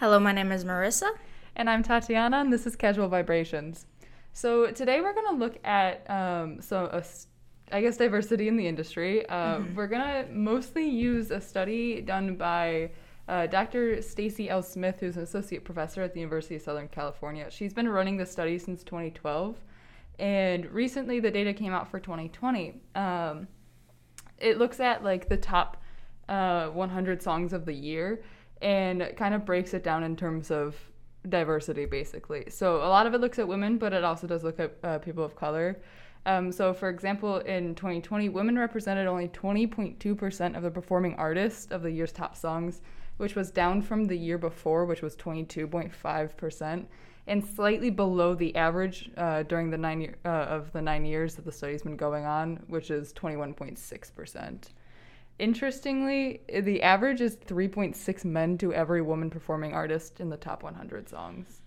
Hello, my name is Marissa. And I'm Tatiana, and this is Casual Vibrations. So today we're going to look at um, so a, I guess diversity in the industry. Uh, mm-hmm. We're going to mostly use a study done by uh, Dr. Stacy L. Smith, who's an associate professor at the University of Southern California. She's been running the study since 2012, and recently the data came out for 2020. Um, it looks at like the top uh, 100 songs of the year and kind of breaks it down in terms of diversity, basically. So a lot of it looks at women, but it also does look at uh, people of color. Um, so, for example, in 2020, women represented only 20.2% of the performing artists of the year's top songs, which was down from the year before, which was 22.5%, and slightly below the average uh, during the nine year, uh, of the nine years that the study's been going on, which is 21.6%. Interestingly, the average is 3.6 men to every woman performing artist in the top 100 songs.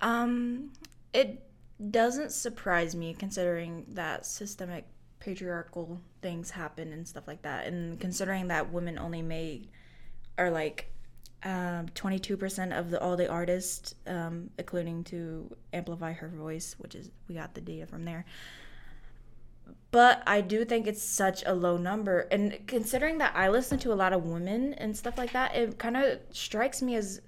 Um, it doesn't surprise me considering that systemic patriarchal things happen and stuff like that, and considering that women only made are like um, 22% of the all the artists, um, including to amplify her voice, which is we got the data from there but I do think it's such a low number. And considering that I listen to a lot of women and stuff like that, it kind of strikes me as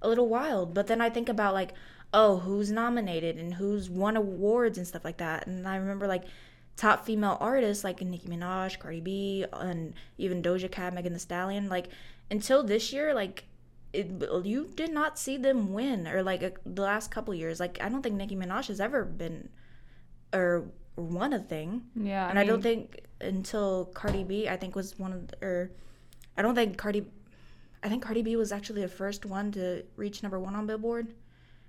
a little wild. But then I think about like, oh, who's nominated and who's won awards and stuff like that. And I remember like top female artists like Nicki Minaj, Cardi B, and even Doja Cat, Megan Thee Stallion. Like until this year, like it, you did not see them win or like a, the last couple years. Like I don't think Nicki Minaj has ever been or won a thing. Yeah, I and mean, I don't think until Cardi B, I think was one of, the, or I don't think Cardi, I think Cardi B was actually the first one to reach number one on Billboard.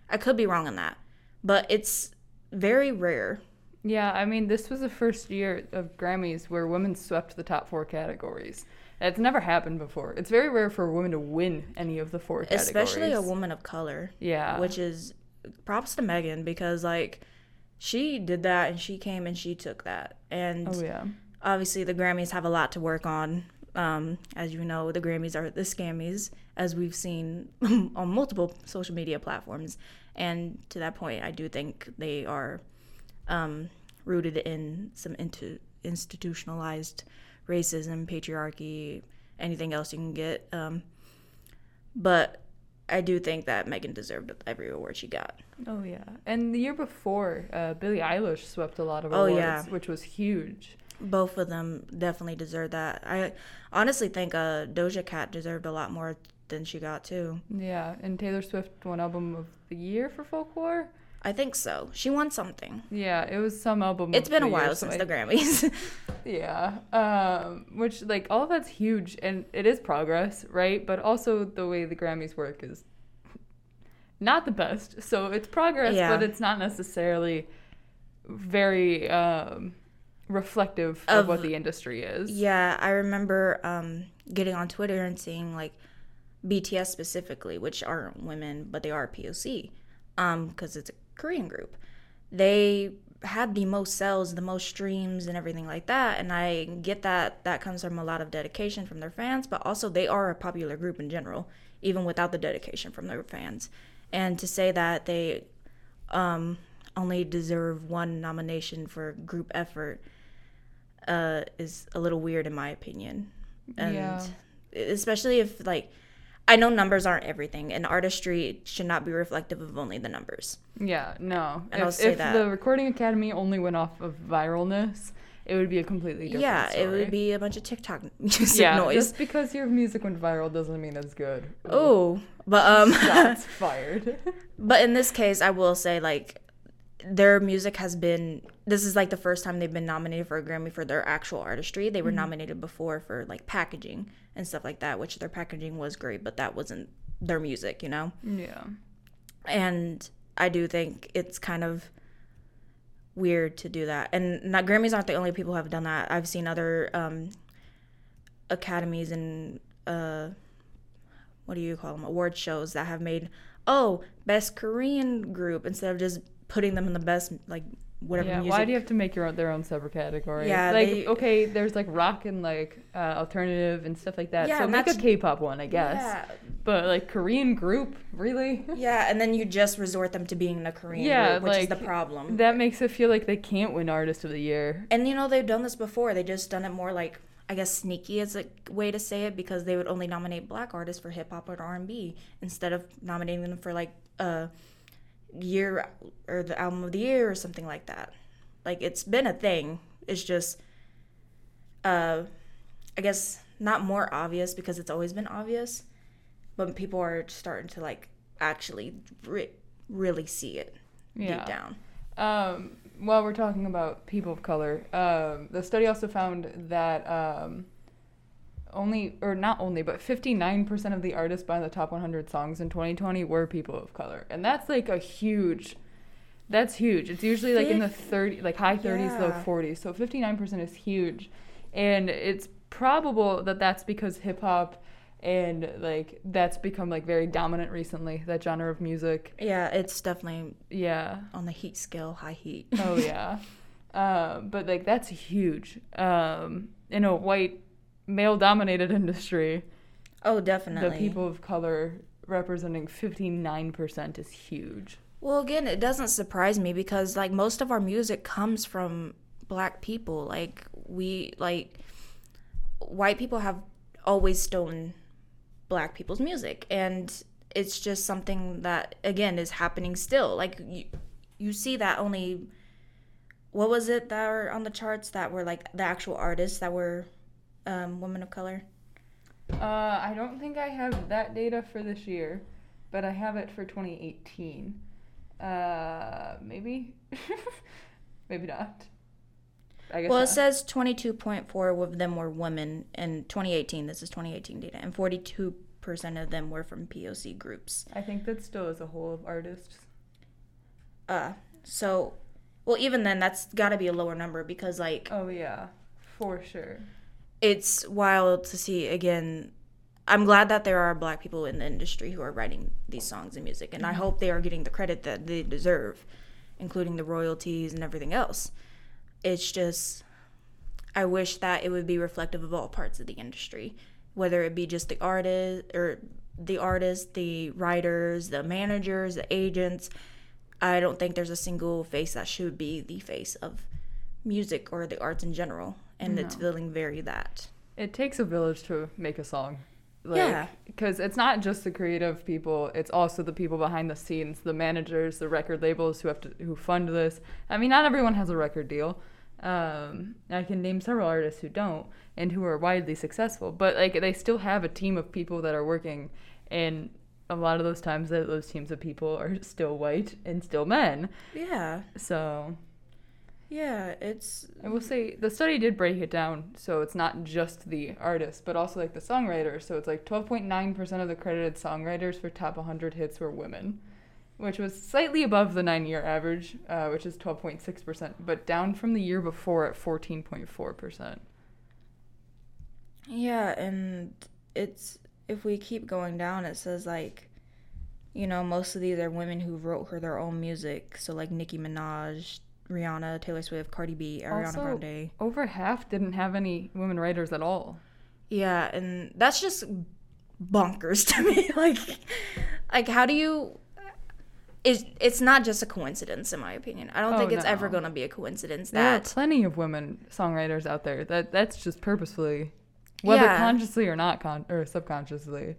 I could be wrong on that, but it's very rare. Yeah, I mean, this was the first year of Grammys where women swept the top four categories. It's never happened before. It's very rare for a woman to win any of the four categories. Especially a woman of color. Yeah. Which is props to Megan because, like, she did that and she came and she took that. And oh, yeah. obviously, the Grammys have a lot to work on. Um, as you know, the Grammys are the scammies, as we've seen on multiple social media platforms. And to that point, I do think they are um, rooted in some into institutionalized racism, patriarchy, anything else you can get. Um, but I do think that Megan deserved every award she got. Oh yeah, and the year before, uh, Billie Eilish swept a lot of awards, oh, yeah. which was huge. Both of them definitely deserved that. I honestly think uh, Doja Cat deserved a lot more than she got too. Yeah, and Taylor Swift won album of the year for folklore. I think so. She won something. Yeah, it was some album. It's been a while since the Grammys. yeah, um, which like all of that's huge, and it is progress, right? But also the way the Grammys work is not the best. So it's progress, yeah. but it's not necessarily very um, reflective of, of, what the industry is. Yeah, I remember um, getting on Twitter and seeing like BTS specifically, which aren't women, but they are POC, because um, it's a Korean group. They had the most sales, the most streams, and everything like that. And I get that that comes from a lot of dedication from their fans, but also they are a popular group in general, even without the dedication from their fans. And to say that they um, only deserve one nomination for group effort uh, is a little weird in my opinion. And yeah. especially if like I know numbers aren't everything, and artistry should not be reflective of only the numbers. Yeah, no. And if, I'll say if that. the Recording Academy only went off of viralness, it would be a completely different yeah, story. it would be a bunch of TikTok music yeah, noise. Just because your music went viral doesn't mean it's good. Oh, but um, shots fired. but in this case, I will say like their music has been this is like the first time they've been nominated for a Grammy for their actual artistry. They were mm-hmm. nominated before for like packaging and stuff like that, which their packaging was great, but that wasn't their music, you know? Yeah. And I do think it's kind of weird to do that. And not Grammys aren't the only people who have done that. I've seen other um, academies and uh, what do you call them? Award shows that have made oh best Korean group instead of just putting them in the best like whatever yeah, music. why do you have to make your own, their own subcategory? Yeah, like they- okay, there's like rock and like uh, alternative and stuff like that. Yeah, so make a K-pop one, I guess. Yeah, But like Korean group, really? yeah, and then you just resort them to being a Korean Yeah, group, which is the problem. that makes it feel like they can't win Artist of the Year. And you know they've done this before. They just done it more like I guess sneaky is a way to say it because they would only nominate black artists for hip hop or R and B instead of nominating them for like a year or the album of the year or something like that. Like it's been a thing. It's just uh I guess not more obvious because it's always been obvious, but people are starting to like actually re- really see it Yeah. deep down. Um, while we're talking about people of color, um, the study also found that um, only, or not only, but 59% of the artists by the top 100 songs in 2020 were people of color. And that's like a huge, that's huge. It's usually like in the 30, like high 30s, low 40s. So 59% is huge. And it's probable that that's because hip hop and like that's become like very dominant recently, that genre of music. Yeah, it's definitely Yeah. on the heat scale, high heat. Oh yeah. um, but like that's huge. Um, in a white male dominated industry, Oh, definitely. the people of color representing 59% is huge. Well, again, it doesn't surprise me because like most of our music comes from black people. Like we like white people have always stolen black people's music and it's just something that again is happening still. Like you, you see that only what was it that were on the charts that were like the actual artists that were um, women of color? Uh, I don't think I have that data for this year, but I have it for 2018. Uh, maybe, maybe not. I guess Well, it says 22.4 of them were women in 2018. This is 2018 data, and 42% of them were from POC groups. I think that still is a whole of artists. Uh, so, well, even then, that's got to be a lower number because, like, Oh yeah, for sure. It's wild to see again. I'm glad that there are black people in the industry who are writing these songs and music, and I mm-hmm. hope they are getting the credit that they deserve, including the royalties and everything else. It's just, I wish that it would be reflective of all parts of the industry, whether it be just the artist or the artists, the writers, the managers, the agents. I don't think there's a single face that should be the face of music or the arts in general, and it's feeling very that. It takes a village to make a song. Yeah. Because it's not just the creative people; it's also the people behind the scenes, the managers, the record labels who have to who fund this. I mean, not everyone has a record deal. Um, I can name several artists who don't and who are widely successful, but like they still have a team of people that are working, and a lot of those times that those teams of people are still white and still men. Yeah, So yeah, it's I will say the study did break it down, so it's not just the artist, but also like the songwriters. So it's like 12.9% of the credited songwriters for top 100 hits were women, which was slightly above the nine year average, uh, which is 12.6%, but down from the year before at 14.4%. yeah, and it's if we keep going down, it says like, you know, most of these are women who wrote her their own music. So like Nicki Minaj, Rihanna, Taylor Swift, Cardi B, Ariana Also- Grande. Over half didn't have any women writers at all. Yeah, and that's just bonkers to me. like, like how do you? It's it's not just a coincidence, in my opinion. I don't Oh, think it's ever gonna be a coincidence There are that plenty of women songwriters out there. That that's just purposefully, whether Yeah. consciously or not, con- or subconsciously,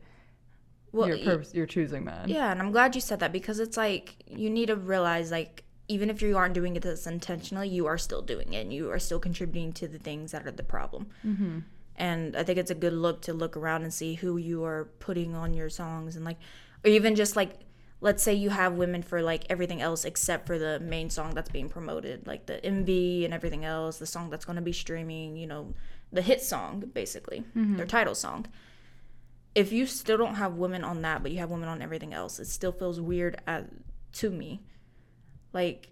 well, you're purpose, you're choosing men. Yeah, and I'm glad you said that because it's like you need to realize like even if you aren't doing it this intentionally, you are still doing it and you are still contributing to the things that are the problem. Mm-hmm. And I think it's a good look to look around and see who you are putting on your songs and like or even just like let's say you have women for like everything else except for the main song that's being promoted, like the MV and everything else, the song that's going to be streaming, you know, the hit song basically, their title song if you still don't have women on that, but you have women on everything else, it still feels weird at, to me. Like,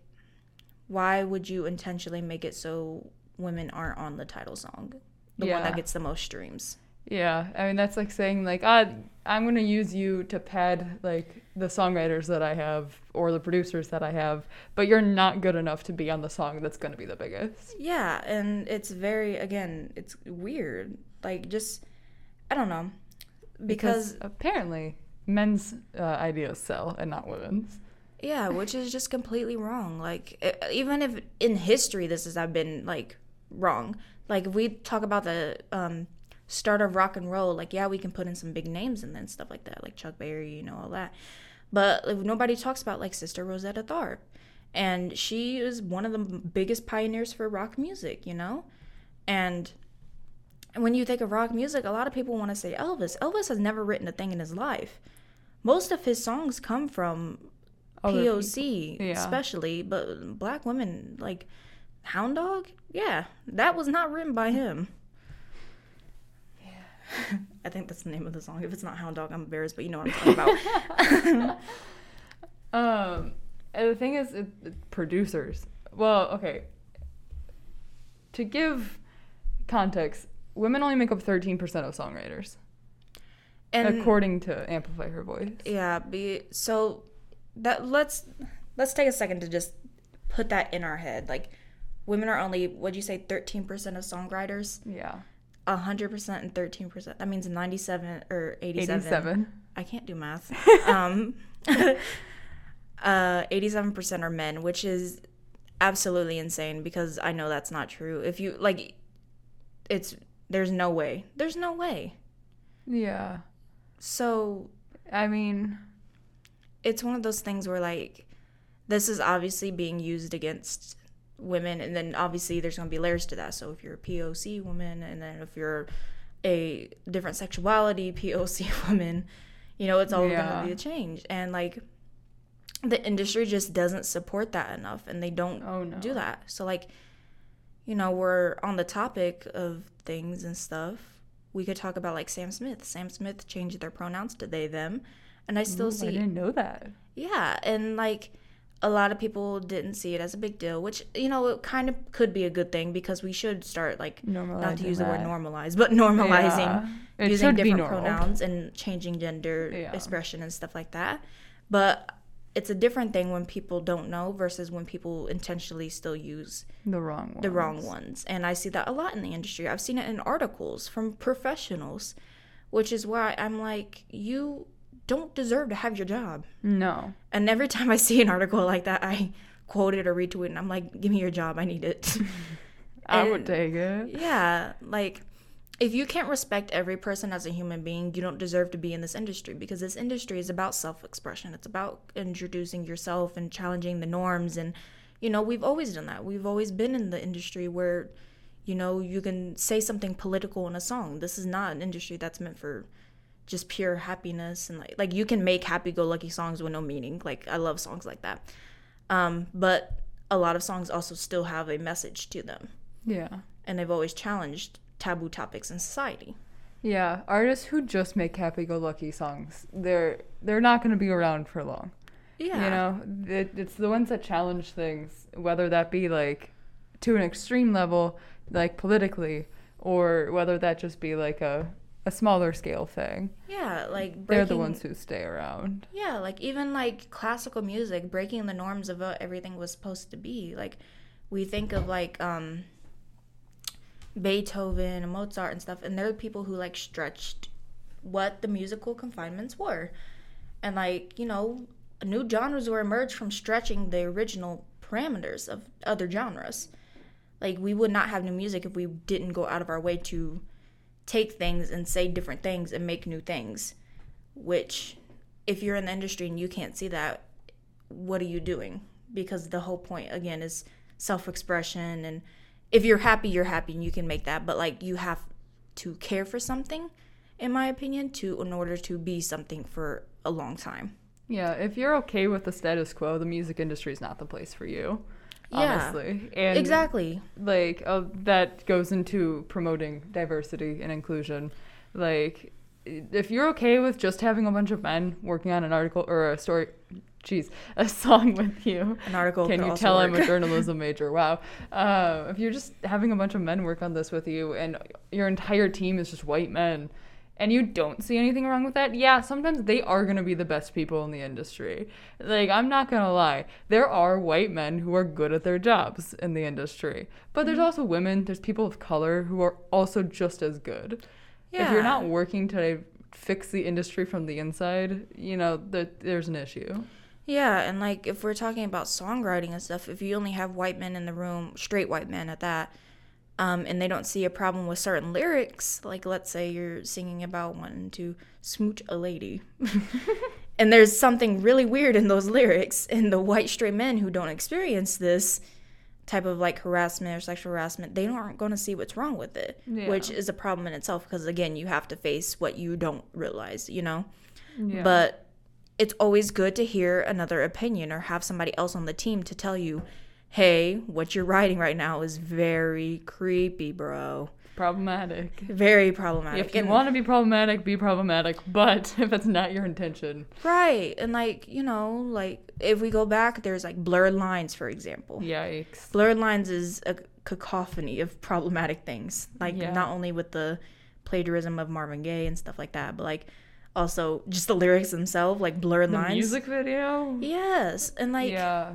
why would you intentionally make it so women aren't on the title song, the one that gets the most streams? Yeah, I mean that's like saying like ah I'm gonna use you to pad like the songwriters that I have or the producers that I have, but you're not good enough to be on the song that's gonna be the biggest. Yeah, and it's very again, it's weird. Like just I don't know. Because, Because apparently men's uh, ideas sell and not women's. Yeah, which is just completely wrong. Like even if in history this has been like wrong. Like if we talk about the um start of rock and roll, like yeah, we can put in some big names and then stuff like that, like Chuck Berry, you know, all that. But like, nobody talks about like Sister Rosetta Tharpe. And she is one of the biggest pioneers for rock music, you know? And when you think of rock music, a lot of people want to say Elvis. Elvis has never written a thing in his life. Most of his songs come from POC, Yeah. especially, but black women like Hound Dog, yeah, that was not written by him. Yeah, I think that's the name of the song. If it's not Hound Dog, I'm embarrassed, but you know what I'm talking about. Um, the thing is, it, it- producers. Well, okay. To give context, women only make up 13% of songwriters, and according to Amplify Her Voice. yeah, be so that let's let's take a second to just put that in our head. Like, women are only what'd you say, thirteen percent of songwriters. Yeah. hundred percent and thirteen percent. That means ninety-seven or eighty-seven. 87. I can't do math. um, uh, eighty-seven percent are men, which is absolutely insane because I know that's not true. If you like, it's there's no way. There's no way. Yeah. So I mean, it's one of those things where like this is obviously being used against women and then obviously there's going to be layers to that. So if you're a poc woman and then if you're a different sexuality poc woman you know it's all Yeah. going to be a change. And like the industry just doesn't support that enough and they don't oh no. do that. So like you know we're on the topic of things and stuff. We could talk about like sam smith. Sam smith changed their pronouns to they them and i still Ooh, see I didn't know that. yeah, and like a lot of people didn't see it as a big deal, which you know it kind of could be a good thing because we should start like Normalizing not to use the word that. normalize, but normalizing Yeah. Using different pronouns and changing gender Yeah. expression and stuff like that. But it's a different thing when people don't know versus when people intentionally still use The wrong one. the wrong ones. And I see that a lot in the industry. I've seen it in articles from professionals, which is why I'm like, you don't deserve to have your job. No. And every time I see an article like that, I quote it or retweet it, and I'm like, give me your job. I need it. I would take it. yeah. Like, if you can't respect every person as a human being, you don't deserve to be in this industry because this industry is about self expression. It's about introducing yourself and challenging the norms. And, you know, we've always done that. We've always been in the industry where, you know, you can say something political in a song. This is not an industry that's meant for just pure happiness and like like you can make happy go lucky songs with no meaning. Like I love songs like that. Um, but a lot of songs also still have a message to them Yeah. and they've always challenged taboo topics in society. Yeah, artists who just make happy-go-lucky songs, they're they're not going to be around for long. Yeah. You know, it, it's the ones that challenge things, whether that be like to an extreme level, like politically, or whether that just be like a a smaller scale thing. Yeah, like breaking, They're the ones who stay around. Yeah, like even like classical music breaking the norms of what everything was supposed to be. Like we think of like um Beethoven and Mozart and stuff and they're the people who like stretched what the musical confinements were. And like, you know, new genres were emerged from stretching the original parameters of other genres. Like we would not have new music if we didn't go out of our way to take things and say different things and make new things. Which if you're in the industry and you can't see that, what are you doing? Because the whole point again is self-expression and if you're happy, you're happy and you can make that, but like you have to care for something in my opinion to in order to be something for a long time. Yeah, if you're okay with the status quo, the music industry is not the place for you. Yeah. Honestly. And exactly. like uh, that goes into promoting diversity and inclusion like if you're okay with just having a bunch of men working on an article or a story geez, a song with you. An article. Can you tell I'm a journalism major? Wow. Uh, if you're just having a bunch of men work on this with you and your entire team is just white men and you don't see anything wrong with that, yeah, sometimes they are going to be the best people in the industry. Like, I'm not going to lie. There are white men who are good at their jobs in the industry. But there's Mm-hmm. also women, there's people of color who are also just as good. Yeah. If you're not working to fix the industry from the inside, you know, th- there's an issue. Yeah, and like if we're talking about songwriting and stuff, if you only have white men in the room, straight white men at that, um, and they don't see a problem with certain lyrics, like let's say you're singing about wanting to smooch a lady, and there's something really weird in those lyrics, and the white straight men who don't experience this type of like harassment or sexual harassment, they aren't going to see what's wrong with it, which is a problem in itself because again, you have to face what you don't realize, you know. Yeah. But it's always good to hear another opinion or have somebody else on the team to tell you, hey, what you're writing right now is very creepy, bro. problematic. Very problematic. If you And- want to be problematic, be problematic. But if it's not your intention, right. And like, you know, like if we go back, there's like blurred lines, for example. yikes. Blurred lines is a cacophony of problematic things. Like Yeah. not only with the plagiarism of Marvin Gaye and stuff like that, but like also just the lyrics themselves, like blurred The lines. music video. Yes. And like yeah.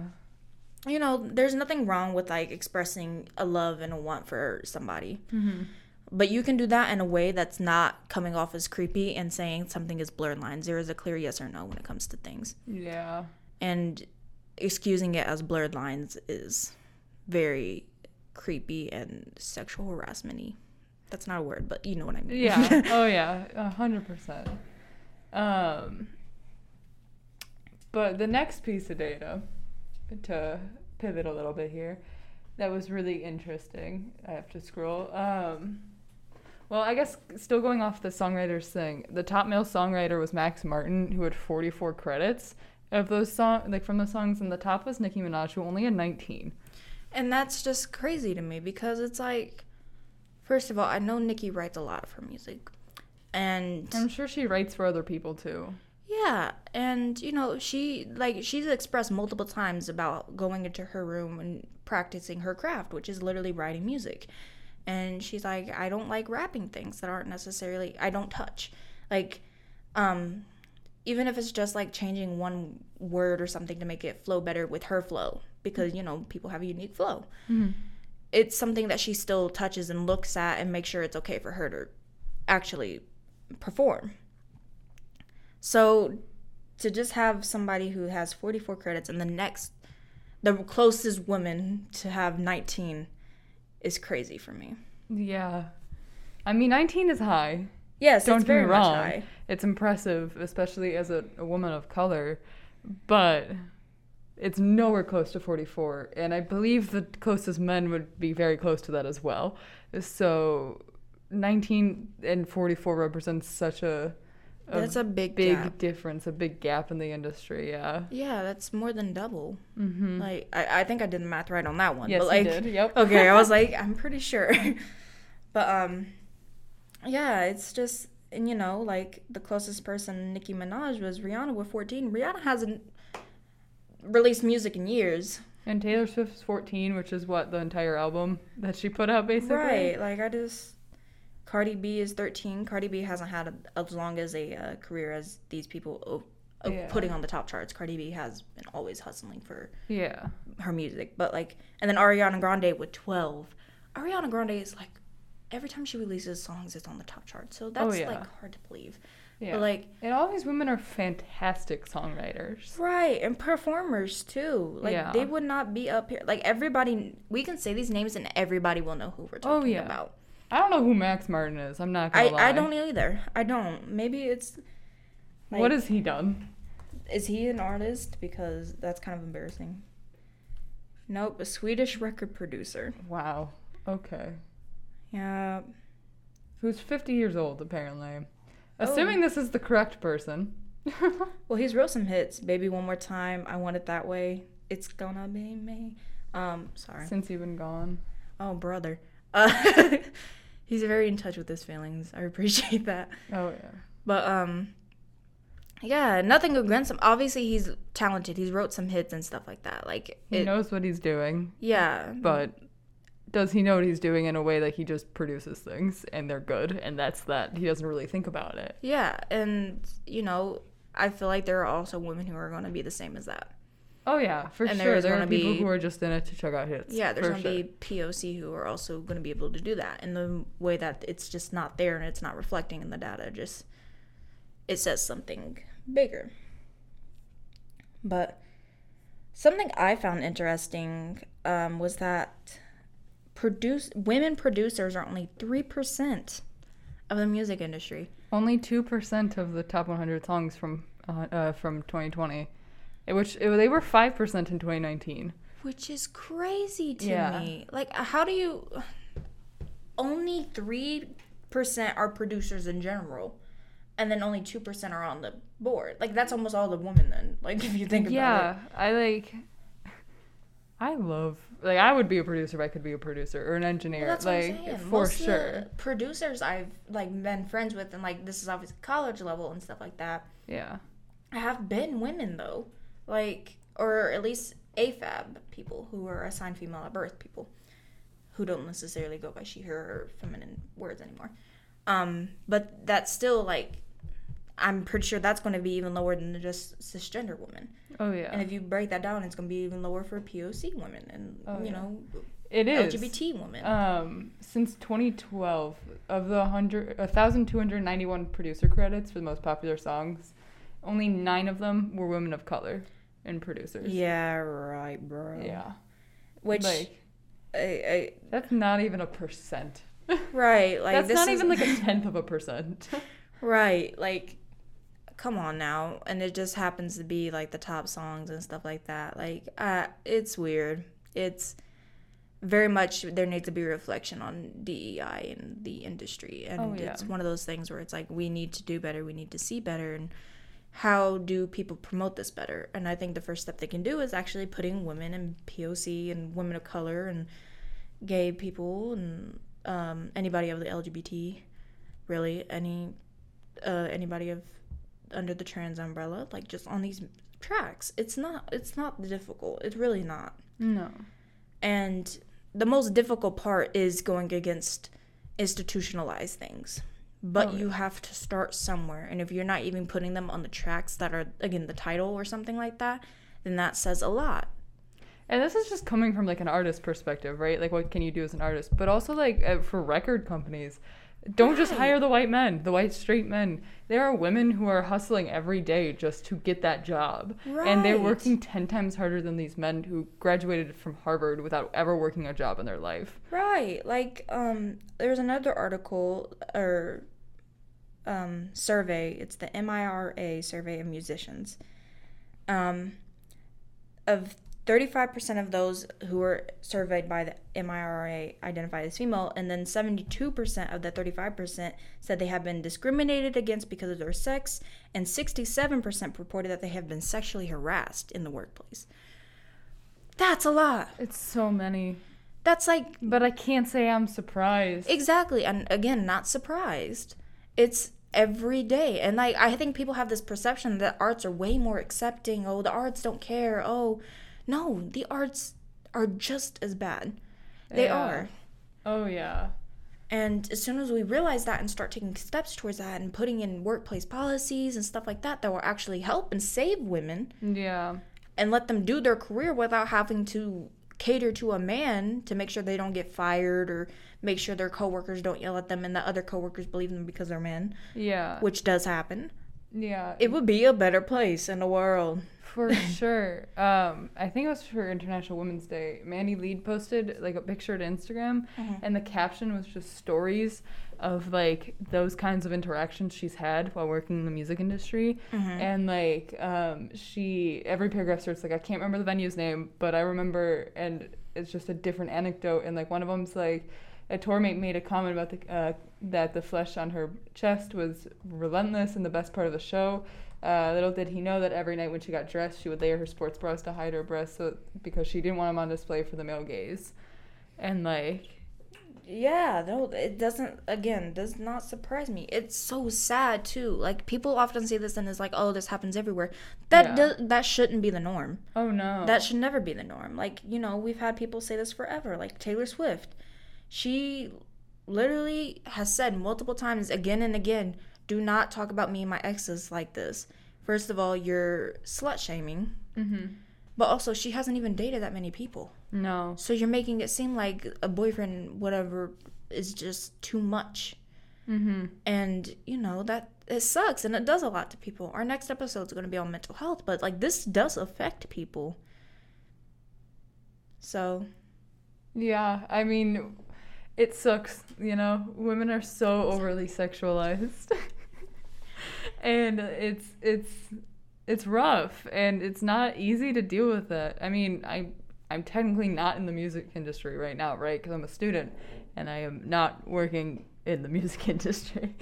You know, there's nothing wrong with like expressing a love and a want for somebody. Mm-hmm. But you can do that in a way that's not coming off as creepy and saying something is blurred lines. There is a clear yes or no when it comes to things. Yeah. And excusing it as blurred lines is very creepy and sexual harassment y. That's not a word, but you know what I mean. Yeah. oh yeah. A hundred percent. Um. But the next piece of data, to pivot a little bit here, that was really interesting. I have to scroll. Um. Well, I guess still going off the songwriters thing, the top male songwriter was Max Martin, who had 44 credits of those song like from the songs, and the top was Nicki Minaj, who only had 19. And that's just crazy to me because it's like, first of all, I know Nicki writes a lot of her music. And I'm sure she writes for other people too. Yeah, and you know, she like she's expressed multiple times about going into her room and practicing her craft, which is literally writing music. And she's like, I don't like rapping things that aren't necessarily I don't touch. Like um even if it's just like changing one word or something to make it flow better with her flow because you know, people have a unique flow. It's something that she still touches and looks at and makes sure it's okay for her to actually perform. So to just have somebody who has 44 credits and the next the closest woman to have 19 is crazy for me. Yeah. I mean, 19 is high. Yes, Don't it's get me wrong. high. It's impressive, especially as a, a woman of color, but it's nowhere close to 44. And I believe the closest men would be very close to that as well. So 19 and 44 represents such a That's a big, big gap. difference, a big gap in the industry. Yeah. Yeah, that's more than double. Mm-hmm. Like I, I think I did the math right on that one. Yes, but like you did. Yep. okay, I was like, I'm pretty sure. but um yeah, it's just and you know, like the closest person Nicki Minaj was Rihanna with 14. Rihanna hasn't released music in years. And Taylor Swift's 14, which is what the entire album that she put out basically. Right. Like I just Cardi B is 13. Cardi B hasn't had a, as long as a uh, career as these people o- of Yeah. putting on the top charts. Cardi B has been always hustling for Yeah. her music, but like, and then Ariana Grande with 12. Ariana Grande is like, every time she releases songs, it's on the top chart. So that's Oh, yeah. like hard to believe. Yeah. But like, and all these women are fantastic songwriters. right, and performers too. Like Yeah. they would not be up here. Like everybody, we can say these names and everybody will know who we're talking Oh, talking yeah. about. I don't know who Max Martin is. I'm not I, gonna lie. I don't either. I don't. Maybe it's. what has he done? Is he an artist? Because that's kind of embarrassing. Nope, a Swedish record producer. Wow. Okay. Yeah. Who's 50 years old apparently. Oh. Assuming this is the correct person. Well, he's wrote some hits. Baby One More Time, I Want It That Way. It's gonna be me. Um, sorry. Since you've been gone. Oh, brother. Uh, he's very in touch with his feelings. I appreciate that. Oh yeah. But um, Yeah, nothing against him. Obviously, he's talented. He's wrote some hits and stuff like that. Like He it, knows what he's doing, yeah, but does he know what he's doing in a way that he just produces things and they're good and that's that he doesn't really think about it. yeah, and you know, I feel like there are also women who are going to be the same as that. Oh yeah, for And sure. there's There are gonna people be- who are just in it to check out hits. Yeah, there's going sure. to be POC who are also going to be able to do that in the way that it's just not there and it's not reflecting in the data. Just it says something bigger. But something I found interesting um, was that produce women producers are only three percent of the music industry. Only two percent of the top 100 songs from uh, uh, from 2020, eh, which eh, they were five percent in 2019. Which is crazy to Yeah. me. Like, how do you. Only 3% are producers in general, and then only 2% are on the board. Like, that's almost all the women, then. Like, if you think about it. yeah, I like. I love like I would be a producer if I could be a producer or an engineer. Well, that's like what I'm saying. for Most sure. the producers I've like been friends with, and like this is obviously college level and stuff like that. Yeah. I have been women though, like or at least AFAB people who are assigned female at birth people, who don't necessarily go by she her or feminine words anymore. Um, but that's still like, I'm pretty sure that's going to be even lower than just cisgender women. Oh yeah. And if you break that down, it's going to be even lower for POC women and Oh, you yeah. know it is. LGBT women. Um, since 2012, of the 100, 1,291 producer credits for the most popular songs, only nine of them were women of color and producers. yeah, right, bro. Yeah. Which like I, that's not even a percent. Right, like that's this not is- even like a tenth of a percent. Right, like come on now. And it just happens to be like the top songs and stuff like that. Like uh it's weird. It's very much there needs to be reflection on DEI in the industry. And Oh, yeah. it's one of those things where it's like we need to do better, we need to see better and how do people promote this better? And I think the first step they can do is actually putting women and POC and women of color and gay people and um, anybody of the LGBT, really any uh, anybody of under the trans umbrella, like just on these tracks. It's not it's not difficult. It's really not. no. And the most difficult part is going against institutionalized things. But Oh, you have to start somewhere. And if you're not even putting them on the tracks that are again the title or something like that, then that says a lot. And this is just coming from like an artist perspective, right? Like, what can you do as an artist? But also, like, uh, for record companies, don't just hire the white men, the white straight men. There are women who are hustling every day just to get that job. And they're working 10 times harder than these men who graduated from Harvard without ever working a job in their life. Right. Like, um, there's another article or um, survey. It's the MIRA survey of musicians. Um, of 35% of those who were surveyed by the MIRA identified as female, and then 72% of the 35% said they have been discriminated against because of their sex, and 67% reported that they have been sexually harassed in the workplace. That's a lot. It's so many. That's like But I can't say I'm surprised. Exactly. And again, not surprised. It's every day. And like I think people have this perception that arts are way more accepting. Oh, the arts don't care. Oh, no, the arts are just as bad. They Yeah. are. oh, yeah. And as soon as we realize that and start taking steps towards that and putting in workplace policies and stuff like that that will actually help and save women Yeah. and let them do their career without having to cater to a man to make sure they don't get fired or make sure their coworkers don't yell at them and the other coworkers believe them because they're men, Yeah. which does happen. Yeah. It would be a better place in the world. For sure. Um, I think it was for International Women's Day. Mandy Lee posted like a picture to Instagram, and the caption was just stories of like those kinds of interactions she's had while working in the music industry. And like um, she, every paragraph starts like I can't remember the venue's name, but I remember, and it's just a different anecdote. And like one of them's like a tour mate made a comment about the uh, that the flesh on her chest was relentless and the best part of the show. Uh, little did he know that every night when she got dressed, she would layer her sports bras to hide her breasts, so because she didn't want them on display for the male gaze. And like, Yeah, no, it doesn't. Again, does not surprise me. It's so sad too. Like people often say this and it's like, oh, this happens everywhere. That Yeah. does, that shouldn't be the norm. Oh no. That should never be the norm. Like you know, we've had people say this forever. Like Taylor Swift, she literally has said multiple times, again and again, do not talk about me and my exes like this. First of all, you're slut shaming, Mhm. but also she hasn't even dated that many people. No. So you're making it seem like a boyfriend, whatever, is just too much. Mhm. And, you know, that it sucks and it does a lot to people. Our next episode is going to be on mental health, but like this does affect people. So, Yeah, I mean, it sucks, you know. Women are so overly sexualized. and it's it's it's rough and it's not easy to deal with it. I mean, I I'm technically not in the music industry right now, right? Cuz I'm a student and I am not working in the music industry.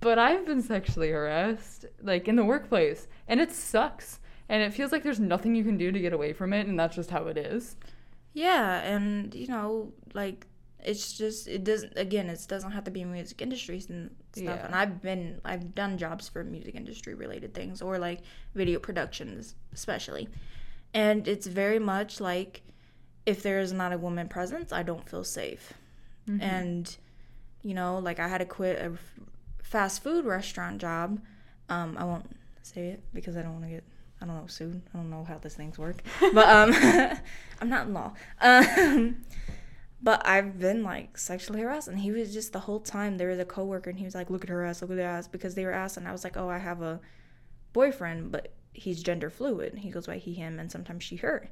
But I've been sexually harassed like in the workplace and it sucks. And it feels like there's nothing you can do to get away from it and that's just how it is. yeah, and you know, like it's just it doesn't again, it doesn't have to be music industries and stuff. Yeah. And I've been I've done jobs for music industry related things or like video productions especially. And it's very much like if there is not a woman presence, I don't feel safe. Mhm. and you know like i had to quit a fast food restaurant job um i won't say it because i don't want to get i don't know sued i don't know how these things work but um i'm not in law um but i've been like sexually harassed and he was just the whole time there was a coworker and he was like look at her ass look at her ass because they were asked and i was like oh i have a boyfriend but he's gender fluid he goes by he him and sometimes she her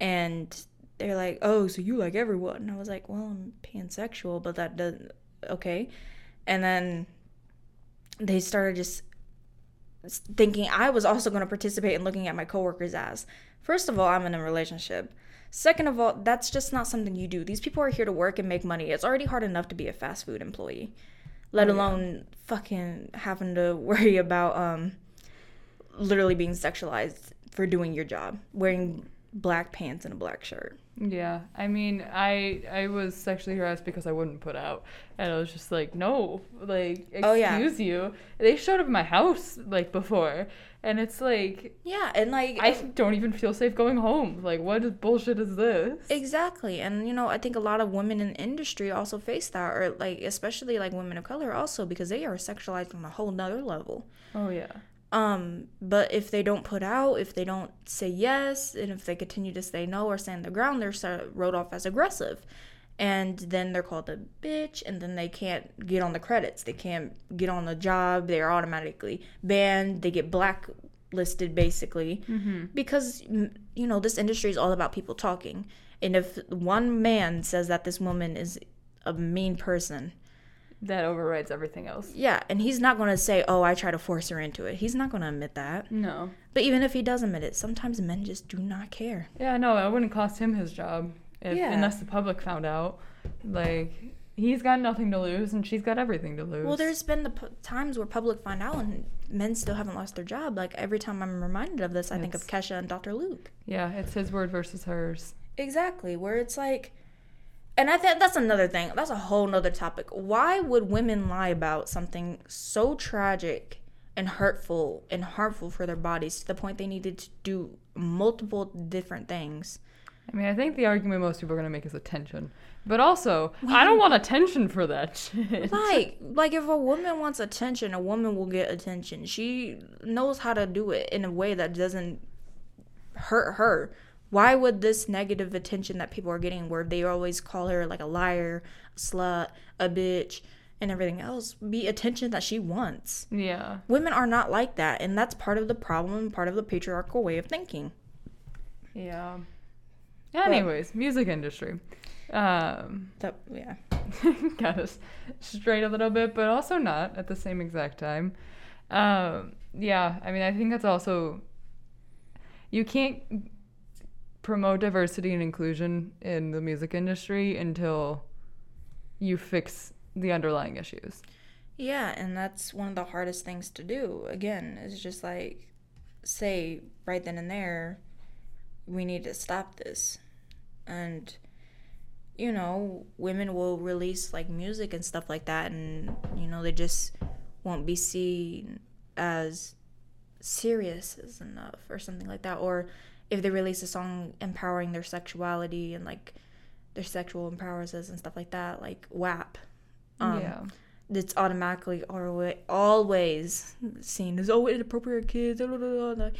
and they're like, "Oh, so you like everyone?" And I was like, "Well, I'm pansexual, but that doesn't okay." And then they started just thinking I was also going to participate in looking at my coworkers' ass. First of all, I'm in a relationship. Second of all, that's just not something you do. These people are here to work and make money. It's already hard enough to be a fast food employee, let Oh, yeah. alone fucking having to worry about um literally being sexualized for doing your job, wearing black pants and a black shirt. Yeah, I mean, I I was sexually harassed because I wouldn't put out, and I was just like, no, like, excuse Oh, yeah. you. They showed up at my house like before, and it's like Yeah, and like I don't even feel safe going home. Like, what is bullshit is this? Exactly. And you know, I think a lot of women in the industry also face that or like especially like women of color also because they are sexualized on a whole nother level. Oh yeah, Um, but if they don't put out, if they don't say yes, and if they continue to say no or stand their ground, they're sort of wrote off as aggressive. And then they're called a bitch, and then they can't get on the credits. They can't get on the job. They're automatically banned. They get blacklisted, basically mm-hmm. because you know this industry is all about people talking and if one man says that this woman is a mean person that overrides everything else. yeah and he's not going to say oh i try to force her into it he's not going to admit that No. but even if he does admit it sometimes men just do not care Yeah, no, it wouldn't cost him his job if, Yeah. unless the public found out. Like, he's got nothing to lose, and she's got everything to lose. well there's been the p- times where public find out and men still haven't lost their job like every time i'm reminded of this i think of kesha and dr luke yeah, it's his word versus hers. Exactly, where it's like, and I think that's another thing. That's a whole nother topic. Why would women lie about something so tragic and hurtful and harmful for their bodies to the point they needed to do multiple different things? I mean, I think the argument most people are going to make is attention. But also, I don't want attention for that shit. Like, like if a woman wants attention, a woman will get attention. She knows how to do it in a way that doesn't hurt her. Why would this negative attention that people are getting, where they always call her like a liar, a slut, a bitch, and everything else, be attention that she wants? Yeah. Women are not like that, and that's part of the problem, part of the patriarchal way of thinking. Yeah. Anyways, music industry. Um, That yeah. got us straight a little bit, but also not at the same exact time. Um, yeah, I mean, I think that's also. You can't promote diversity and inclusion in the music industry until you fix the underlying issues. Yeah, and that's one of the hardest things to do. Again, is just like say right then and there, we need to stop this. And you know, women will release like music and stuff like that, and you know, they just won't be seen as serious as enough or something like that. Or if they release a song empowering their sexuality and like their sexual empowers us and stuff like that, like WAP. Um, yeah. It's automatically always seen as oh inappropriate kids. Blah, blah, blah,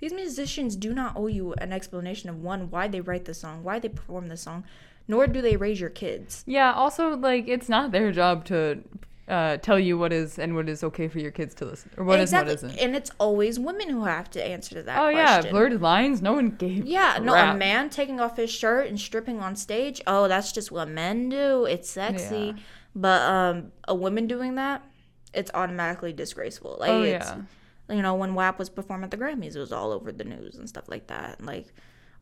These musicians do not owe you an explanation of one why they write the song, why they perform the song, nor do they raise your kids. Yeah, also like it's not their job to uh, tell you what is and what is okay for your kids to listen or what exactly. is and what isn't. And it's always women who have to answer to that. Oh question. yeah, blurred lines. No one gave. Yeah, no, a man taking off his shirt and stripping on stage. Oh, that's just what men do. It's sexy, yeah. but um, a woman doing that, it's automatically disgraceful. Like oh, it's, yeah. You know, when WAP was performing at the Grammys, it was all over the news and stuff like that. Like,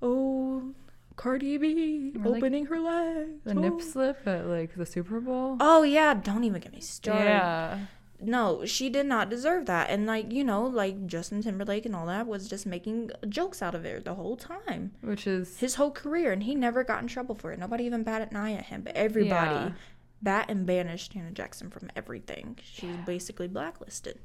oh, Cardi B or opening like her legs. The oh. nip slip at like the Super Bowl. Oh yeah, don't even get me started. Yeah. No, she did not deserve that. And like, you know, like Justin Timberlake and all that was just making jokes out of it the whole time. Which is his whole career and he never got in trouble for it. Nobody even batted an eye at him, but everybody yeah. bat and banished Janet Jackson from everything. She's yeah. basically blacklisted.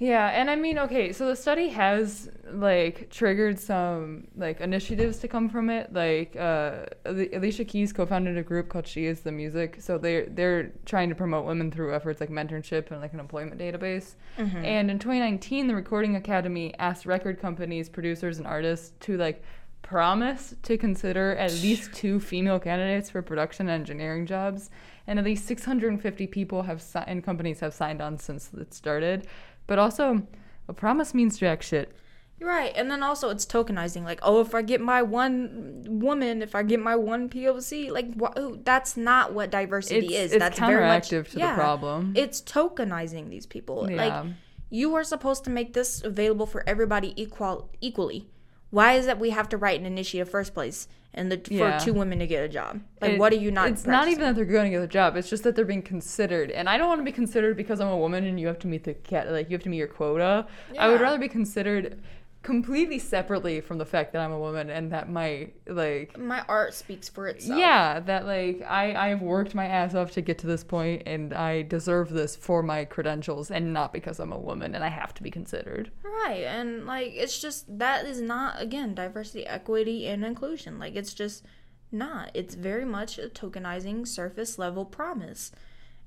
Yeah, and I mean, okay, so the study has like triggered some like initiatives to come from it. Like uh, Alicia Keys co-founded a group called She Is the Music, so they're they're trying to promote women through efforts like mentorship and like an employment database. Mm-hmm. And in 2019, the Recording Academy asked record companies, producers, and artists to like promise to consider at least two female candidates for production and engineering jobs, and at least 650 people have si- and companies have signed on since it started. But also, a promise means jack shit. Right, and then also it's tokenizing. Like, oh, if I get my one woman, if I get my one POC, like, wh- that's not what diversity it's, is. It's that's very much to yeah, the problem. It's tokenizing these people. Yeah. Like, you are supposed to make this available for everybody equal equally. Why is that we have to write an initiative first place? and the, yeah. for two women to get a job. Like, it, what are you not? It's practicing? not even that they're going to get a job. It's just that they're being considered, and I don't want to be considered because I'm a woman and you have to meet the cat. Like, you have to meet your quota. Yeah. I would rather be considered completely separately from the fact that I'm a woman and that my like my art speaks for itself. Yeah, that like I I've worked my ass off to get to this point and I deserve this for my credentials and not because I'm a woman and I have to be considered. Right. And like it's just that is not again diversity, equity and inclusion. Like it's just not. It's very much a tokenizing surface level promise.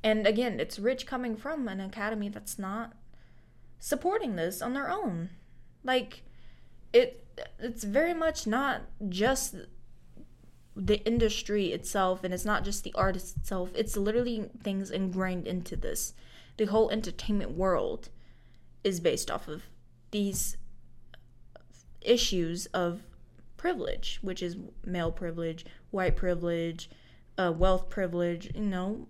And again, it's rich coming from an academy that's not supporting this on their own. Like it it's very much not just the industry itself and it's not just the artist itself. It's literally things ingrained into this. The whole entertainment world is based off of these issues of privilege, which is male privilege, white privilege, uh, wealth privilege, you know,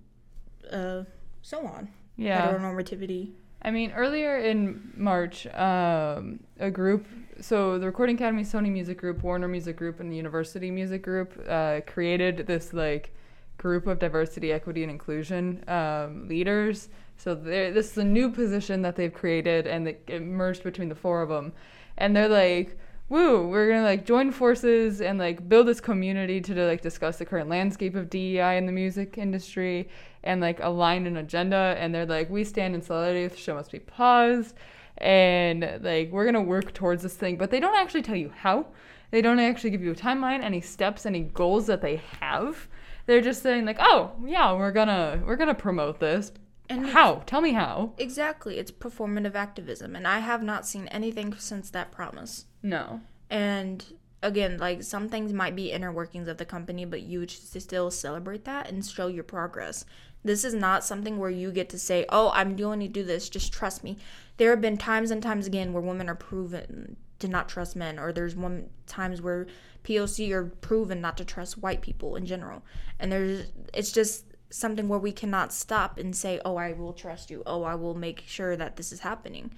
uh, so on. Yeah. Heteronormativity. I mean, earlier in March, um, a group, so the Recording Academy, Sony Music Group, Warner Music Group, and the Universal Music Group uh, created this like group of diversity, equity, and inclusion um, leaders. So this is a new position that they've created, and it merged between the four of them. And they're like, woo, we're gonna like join forces and like build this community to, like discuss the current landscape of DEI in the music industry and like align an agenda. And they're like, we stand in solidarity. The show must be paused, and like we're gonna work towards this thing. But they don't actually tell you how. They don't actually give you a timeline, any steps, any goals that they have. They're just saying like, oh yeah, we're gonna we're gonna promote this. And how? Tell me how. Exactly. It's performative activism, and I have not seen anything since that promise. No. And again, like some things might be inner workings of the company, but you should still celebrate that and show your progress. This is not something where you get to say, "Oh, I'm going to do this. Just trust me." There have been times and times again where women are proven to not trust men, or there's one times where POC are proven not to trust white people in general. And there's it's just something where we cannot stop and say, "Oh, I will trust you. Oh, I will make sure that this is happening."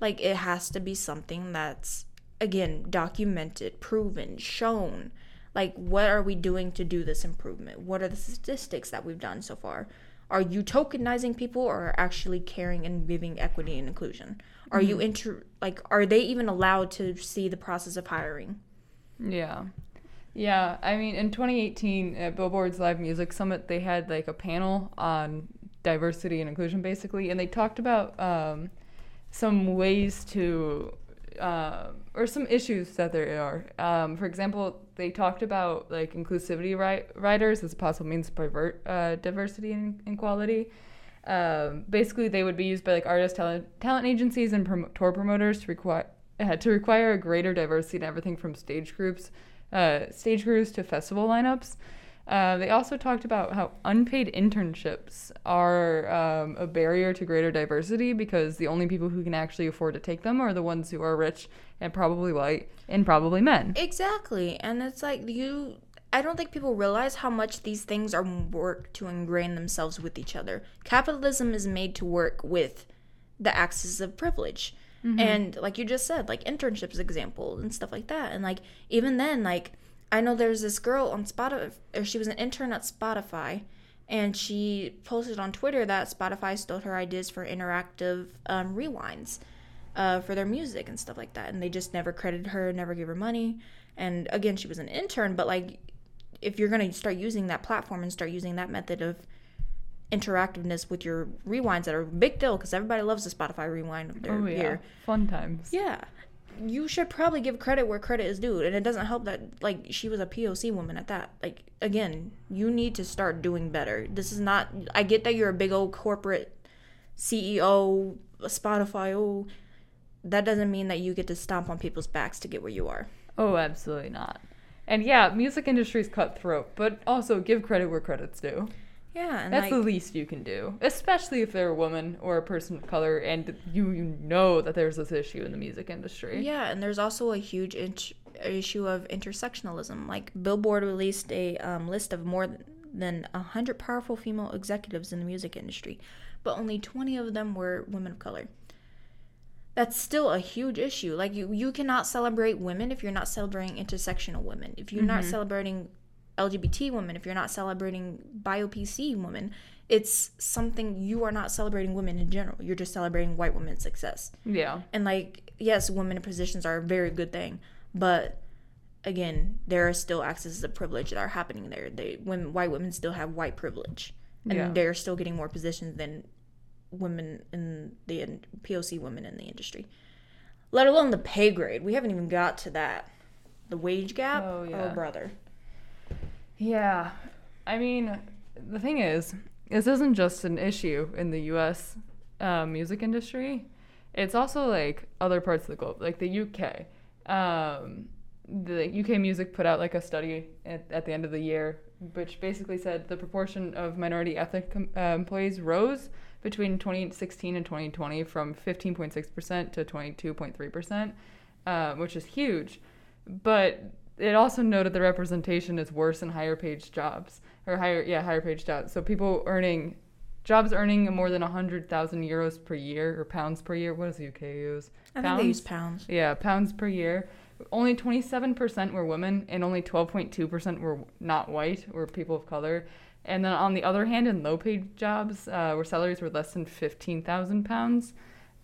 Like it has to be something that's again documented, proven, shown. Like what are we doing to do this improvement? What are the statistics that we've done so far? Are you tokenizing people or actually caring and giving equity and inclusion? Are mm-hmm. you inter like are they even allowed to see the process of hiring? Yeah. Yeah, I mean, in 2018 at Billboard's Live Music Summit, they had like a panel on diversity and inclusion, basically, and they talked about um, some ways to, uh, or some issues that there are. Um, for example, they talked about like inclusivity ri- riders as a possible means to pervert uh, diversity and equality. Um, basically, they would be used by like artist talent talent agencies and prom- tour promoters to require uh, to require a greater diversity in everything from stage groups, uh, stage crews to festival lineups. Uh, they also talked about how unpaid internships are um, a barrier to greater diversity because the only people who can actually afford to take them are the ones who are rich and probably white and probably men. Exactly. And it's like you I don't think people realize how much these things are work to ingrain themselves with each other. Capitalism is made to work with the axis of privilege. Mm-hmm. And like you just said, like internships example and stuff like that. And like even then, like I know there's this girl on Spotify, or she was an intern at Spotify, and she posted on Twitter that Spotify stole her ideas for interactive um, rewinds uh, for their music and stuff like that. And they just never credited her, never gave her money. And again, she was an intern, but like, if you're going to start using that platform and start using that method of interactiveness with your rewinds that are a big deal because everybody loves the Spotify rewind of their oh, yeah. Year. Fun times. Yeah. You should probably give credit where credit is due and it doesn't help that like she was a poc woman at that. Like again you need to start doing better. This is not i get that you're a big old corporate ceo spotify oh that doesn't mean that you get to stomp on people's backs to get where you are. Oh absolutely not. And yeah music industry is cutthroat but also give credit where credit's due yeah, that's like, the least you can do, especially if they're a woman or a person of color, and you, you know that there's this issue in the music industry. Yeah, and there's also a huge int- issue of intersectionalism. Like Billboard released a um, list of more than hundred powerful female executives in the music industry, but only 20 of them were women of color. That's still a huge issue. Like you, you cannot celebrate women if you're not celebrating intersectional women. If you're mm-hmm. not celebrating LGBT women, if you're not celebrating BIPOC women, it's something you are not celebrating women in general. You're just celebrating white women's success. Yeah. And like, yes, women in positions are a very good thing, but again, there are still accesses of privilege that are happening there. They when white women still have white privilege, and yeah. they're still getting more positions than women in the POC women in the industry. Let alone the pay grade. We haven't even got to that. The wage gap. Oh, yeah. oh brother. Yeah. I mean, the thing is, this isn't just an issue in the US uh, music industry, it's also like other parts of the globe, like the UK. Um, the UK Music put out like a study at, at, the end of the year, which basically said the proportion of minority ethnic uh, employees rose between 2016 and 2020 from 15.6% to 22.3%, uh, which is huge. But it also noted the representation is worse in higher paid jobs or higher yeah higher paid jobs. So people earning jobs earning more than hundred thousand euros per year or pounds per year. What does the UK use? I pounds? think they use pounds. Yeah, pounds per year. Only 27% were women, and only 12.2% were not white or people of color. And then on the other hand, in low-paid jobs, uh, where salaries were less than 15,000 pounds,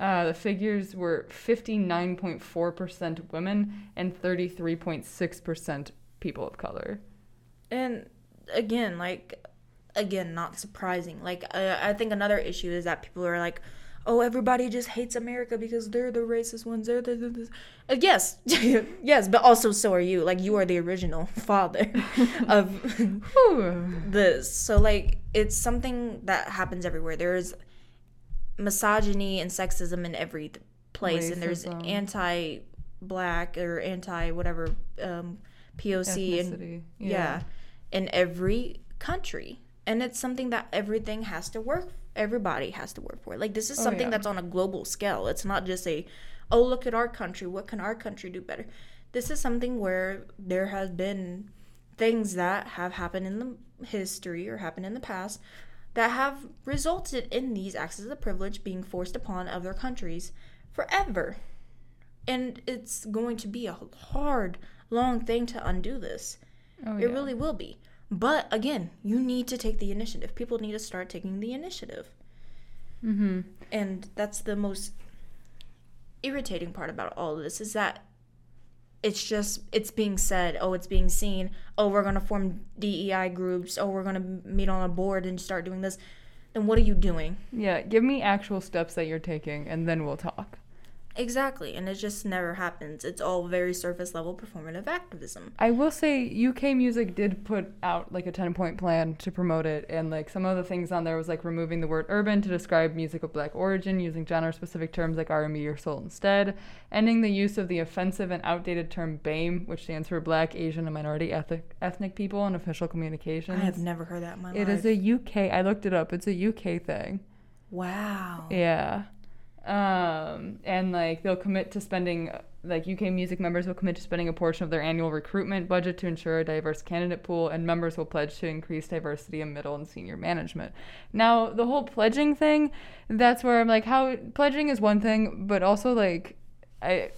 uh, the figures were 59.4% women and 33.6% people of color. And again, like, again, not surprising. Like, I, I think another issue is that people are like, oh, everybody just hates America because they're the racist ones. They're the, the, the. Uh, yes, yes, but also so are you. Like, you are the original father of this. So, like, it's something that happens everywhere. There's misogyny and sexism in every place, Racism. and there's anti-black or anti whatever um, POC and yeah. yeah, in every country, and it's something that everything has to work. Everybody has to work for. Like this is oh, something oh, yeah. that's on a global scale. It's not just a, oh look at our country. What can our country do better? This is something where there has been things that have happened in the history or happened in the past that have resulted in these access of privilege being forced upon other countries forever. And it's going to be a hard, long thing to undo this. Oh, yeah. It really will be. But again, you need to take the initiative. People need to start taking the initiative. Mm-hmm. And that's the most irritating part about all of this is that it's just it's being said oh it's being seen oh we're going to form dei groups oh we're going to meet on a board and start doing this then what are you doing Yeah, give me actual steps that you're taking and then we'll talk. Exactly and it just never happens it's all very surface level performative activism I will say UK Music did put out like a 10 point plan to promote it and like some of the things on there was like removing the word urban to describe music of black origin using genre specific terms like R&B or soul instead, ending the use of the offensive and outdated term BAME which stands for black, Asian and minority ethnic ethnic people in official communications. i have never heard that in my It life is a UK. I looked it up. It's a UK thing. wow Yeah. Um, and like they'll commit to spending like UK music members will commit to spending a portion of their annual recruitment budget to ensure a diverse candidate pool and members will pledge to increase diversity in middle and senior management. Now, the whole pledging thing, that's where I'm like how pledging is one thing, but also like I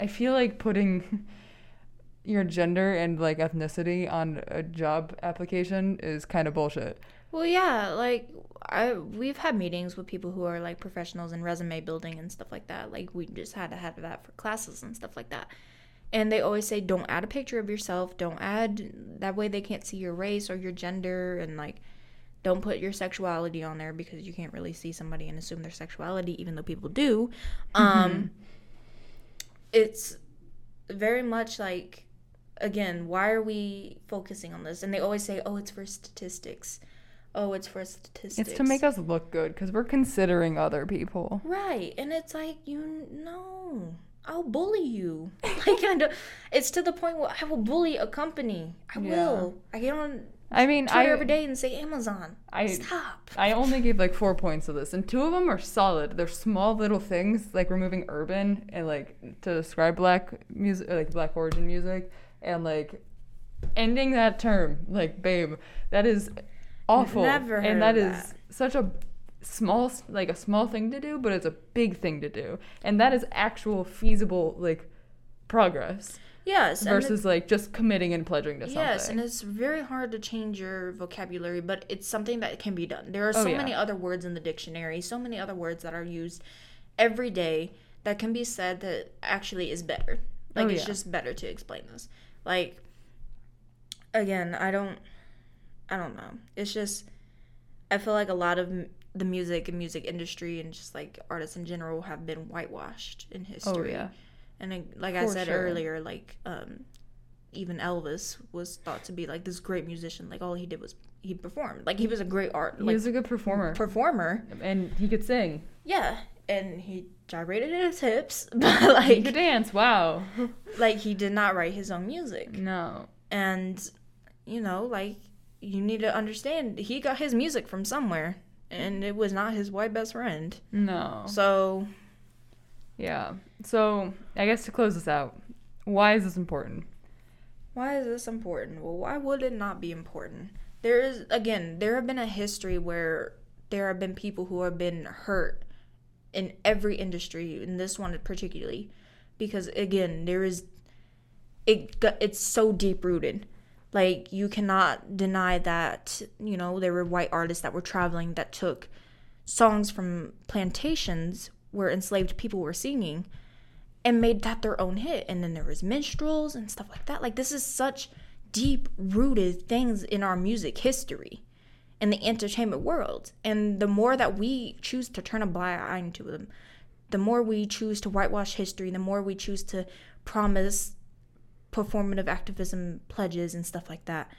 I feel like putting your gender and like ethnicity on a job application is kind of bullshit. Well, yeah, like I we've had meetings with people who are like professionals in resume building and stuff like that. Like we just had to have that for classes and stuff like that. And they always say don't add a picture of yourself, don't add that way they can't see your race or your gender and like don't put your sexuality on there because you can't really see somebody and assume their sexuality even though people do. Um it's very much like again, why are we focusing on this? And they always say, "Oh, it's for statistics." Oh, it's for statistics. It's to make us look good because we're considering other people. Right. And it's like, you know, I'll bully you. like, I don't, it's to the point where I will bully a company. I Yeah. will. I get on I mean, Twitter I every day and say Amazon. I- Stop. I only gave like four points to this, and two of them are solid. They're small little things like removing urban and like to describe black music, like black origin music, and like ending that term, like babe. That is awful, Never and that is such a small, like a small thing to do, but it's a big thing to do, and that is actual feasible like progress Yes. versus like just committing and pledging to something. Yes, and it's very hard to change your vocabulary, but it's something that can be done. There are Oh, so yeah. many other words in the dictionary, so many other words that are used every day that can be said that actually is better. Like Oh, it's yeah. just better to explain this. Like again, I don't I don't know. It's just I feel like a lot of m- the music and music industry and just like artists in general have been whitewashed in history. oh history. yeah, And like I said sure. earlier, like um, even Elvis was thought to be like this great musician. Like all he did was he performed. Like he was a great art he like was a good performer, performer. and he could sing. Yeah, and he gyrated his hips, but like He could dance. Wow. like he did not write his own music. No. And you know, like you need to understand he got his music from somewhere, and it was not his white best friend. No. So Yeah. So I guess to close this out, why is this important? Why is this important? Well, why would it not be important? There is, again, there have been a history where there have been people who have been hurt in every industry, in this one particularly, because again, there is, it it's so deep rooted. Like you cannot deny that you know there were white artists that were traveling that took songs from plantations where enslaved people were singing and made that their own hit. And then there was minstrels and stuff like that. Like this is such deep rooted things in our music history in the entertainment world. And the more that we choose to turn a blind eye to them, the more we choose to whitewash history, the more we choose to promise performative activism pledges and stuff like that,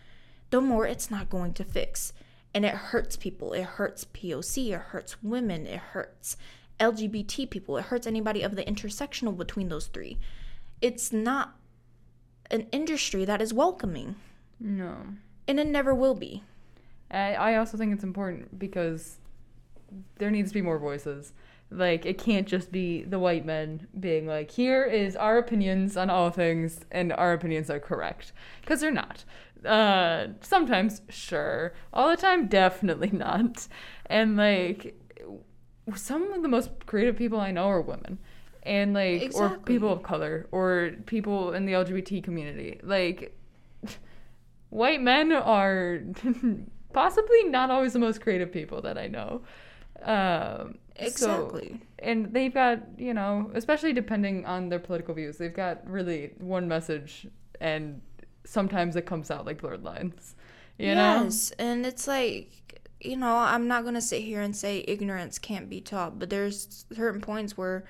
the more it's not going to fix. And it hurts people. It hurts POC. It hurts women. It hurts LGBT people. It hurts anybody of the intersectional between those three. It's not an industry that is welcoming, No. and it never will be. I, I also think it's important because there needs to be more voices. Like, it can't just be the white men being like, here is our opinions on all things, and our opinions are correct. Because they're not. Uh, sometimes, sure. All the time, definitely not. And, like, some of the most creative people I know are women. And, like, or people of color, or people in the LGBT community. Like, white men are possibly not always the most creative people that I know. Um, Exactly. So, and they've got, you know, especially depending on their political views, they've got really one message and sometimes it comes out like blurred lines. You yes, know? and it's like, you know, I'm not going to sit here and say ignorance can't be taught, but there's certain points where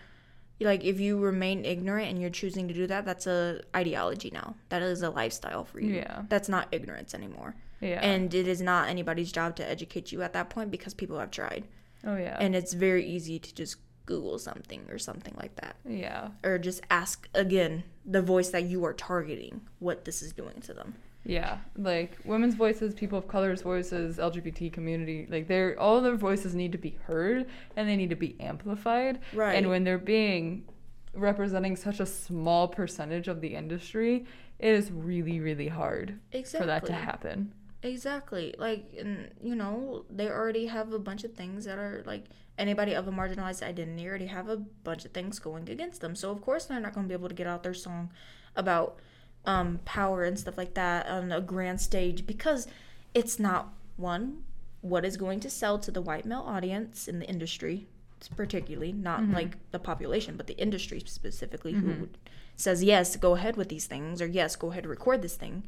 like if you remain ignorant and you're choosing to do that, that's a ideology now. That is a lifestyle for you. Yeah. That's not ignorance anymore. Yeah. And it is not anybody's job to educate you at that point because people have tried. Oh yeah. And it's very easy to just Google something or something like that. Yeah. Or just ask again the voice that you are targeting what this is doing to them. Yeah, like women's voices, people of color's voices, LGBT community, like they're all their voices need to be heard and they need to be amplified. Right. And when they're being representing such a small percentage of the industry, it is really, really hard exactly. for that to happen. Exactly. Like, and, you know, they already have a bunch of things that are like anybody of a marginalized identity already have a bunch of things going against them. So, of course, they're not going to be able to get out their song about um, power and stuff like that on a grand stage because it's not one, what is going to sell to the white male audience in the industry, particularly, not mm-hmm. like the population, but the industry specifically, mm-hmm. who says, yes, go ahead with these things, or yes, go ahead record this thing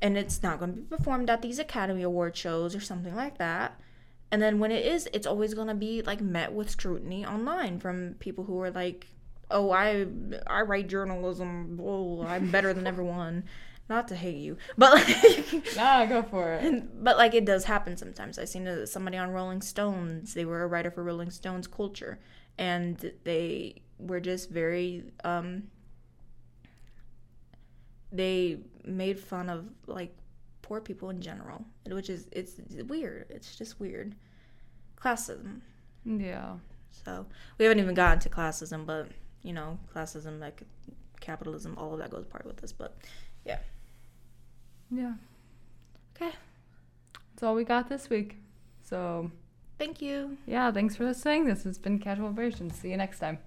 and it's not going to be performed at these Academy Award shows or something like that. And then when it is, it's always going to be like met with scrutiny online from people who are like, "Oh, I I write journalism. Oh, I'm better than everyone." Not to hate you, but like, nah, go for it. But like, it does happen sometimes. I seen somebody on Rolling Stones. They were a writer for Rolling Stones Culture, and they were just very um they made fun of like poor people in general, which is it's weird. It's just weird. Classism. Yeah. So we haven't even gotten to classism, but you know, classism, like capitalism, all of that goes part with this. But yeah. Yeah. Okay. That's all we got this week. So. Thank you. Yeah, thanks for listening. This has been Casual Vibrations. See you next time.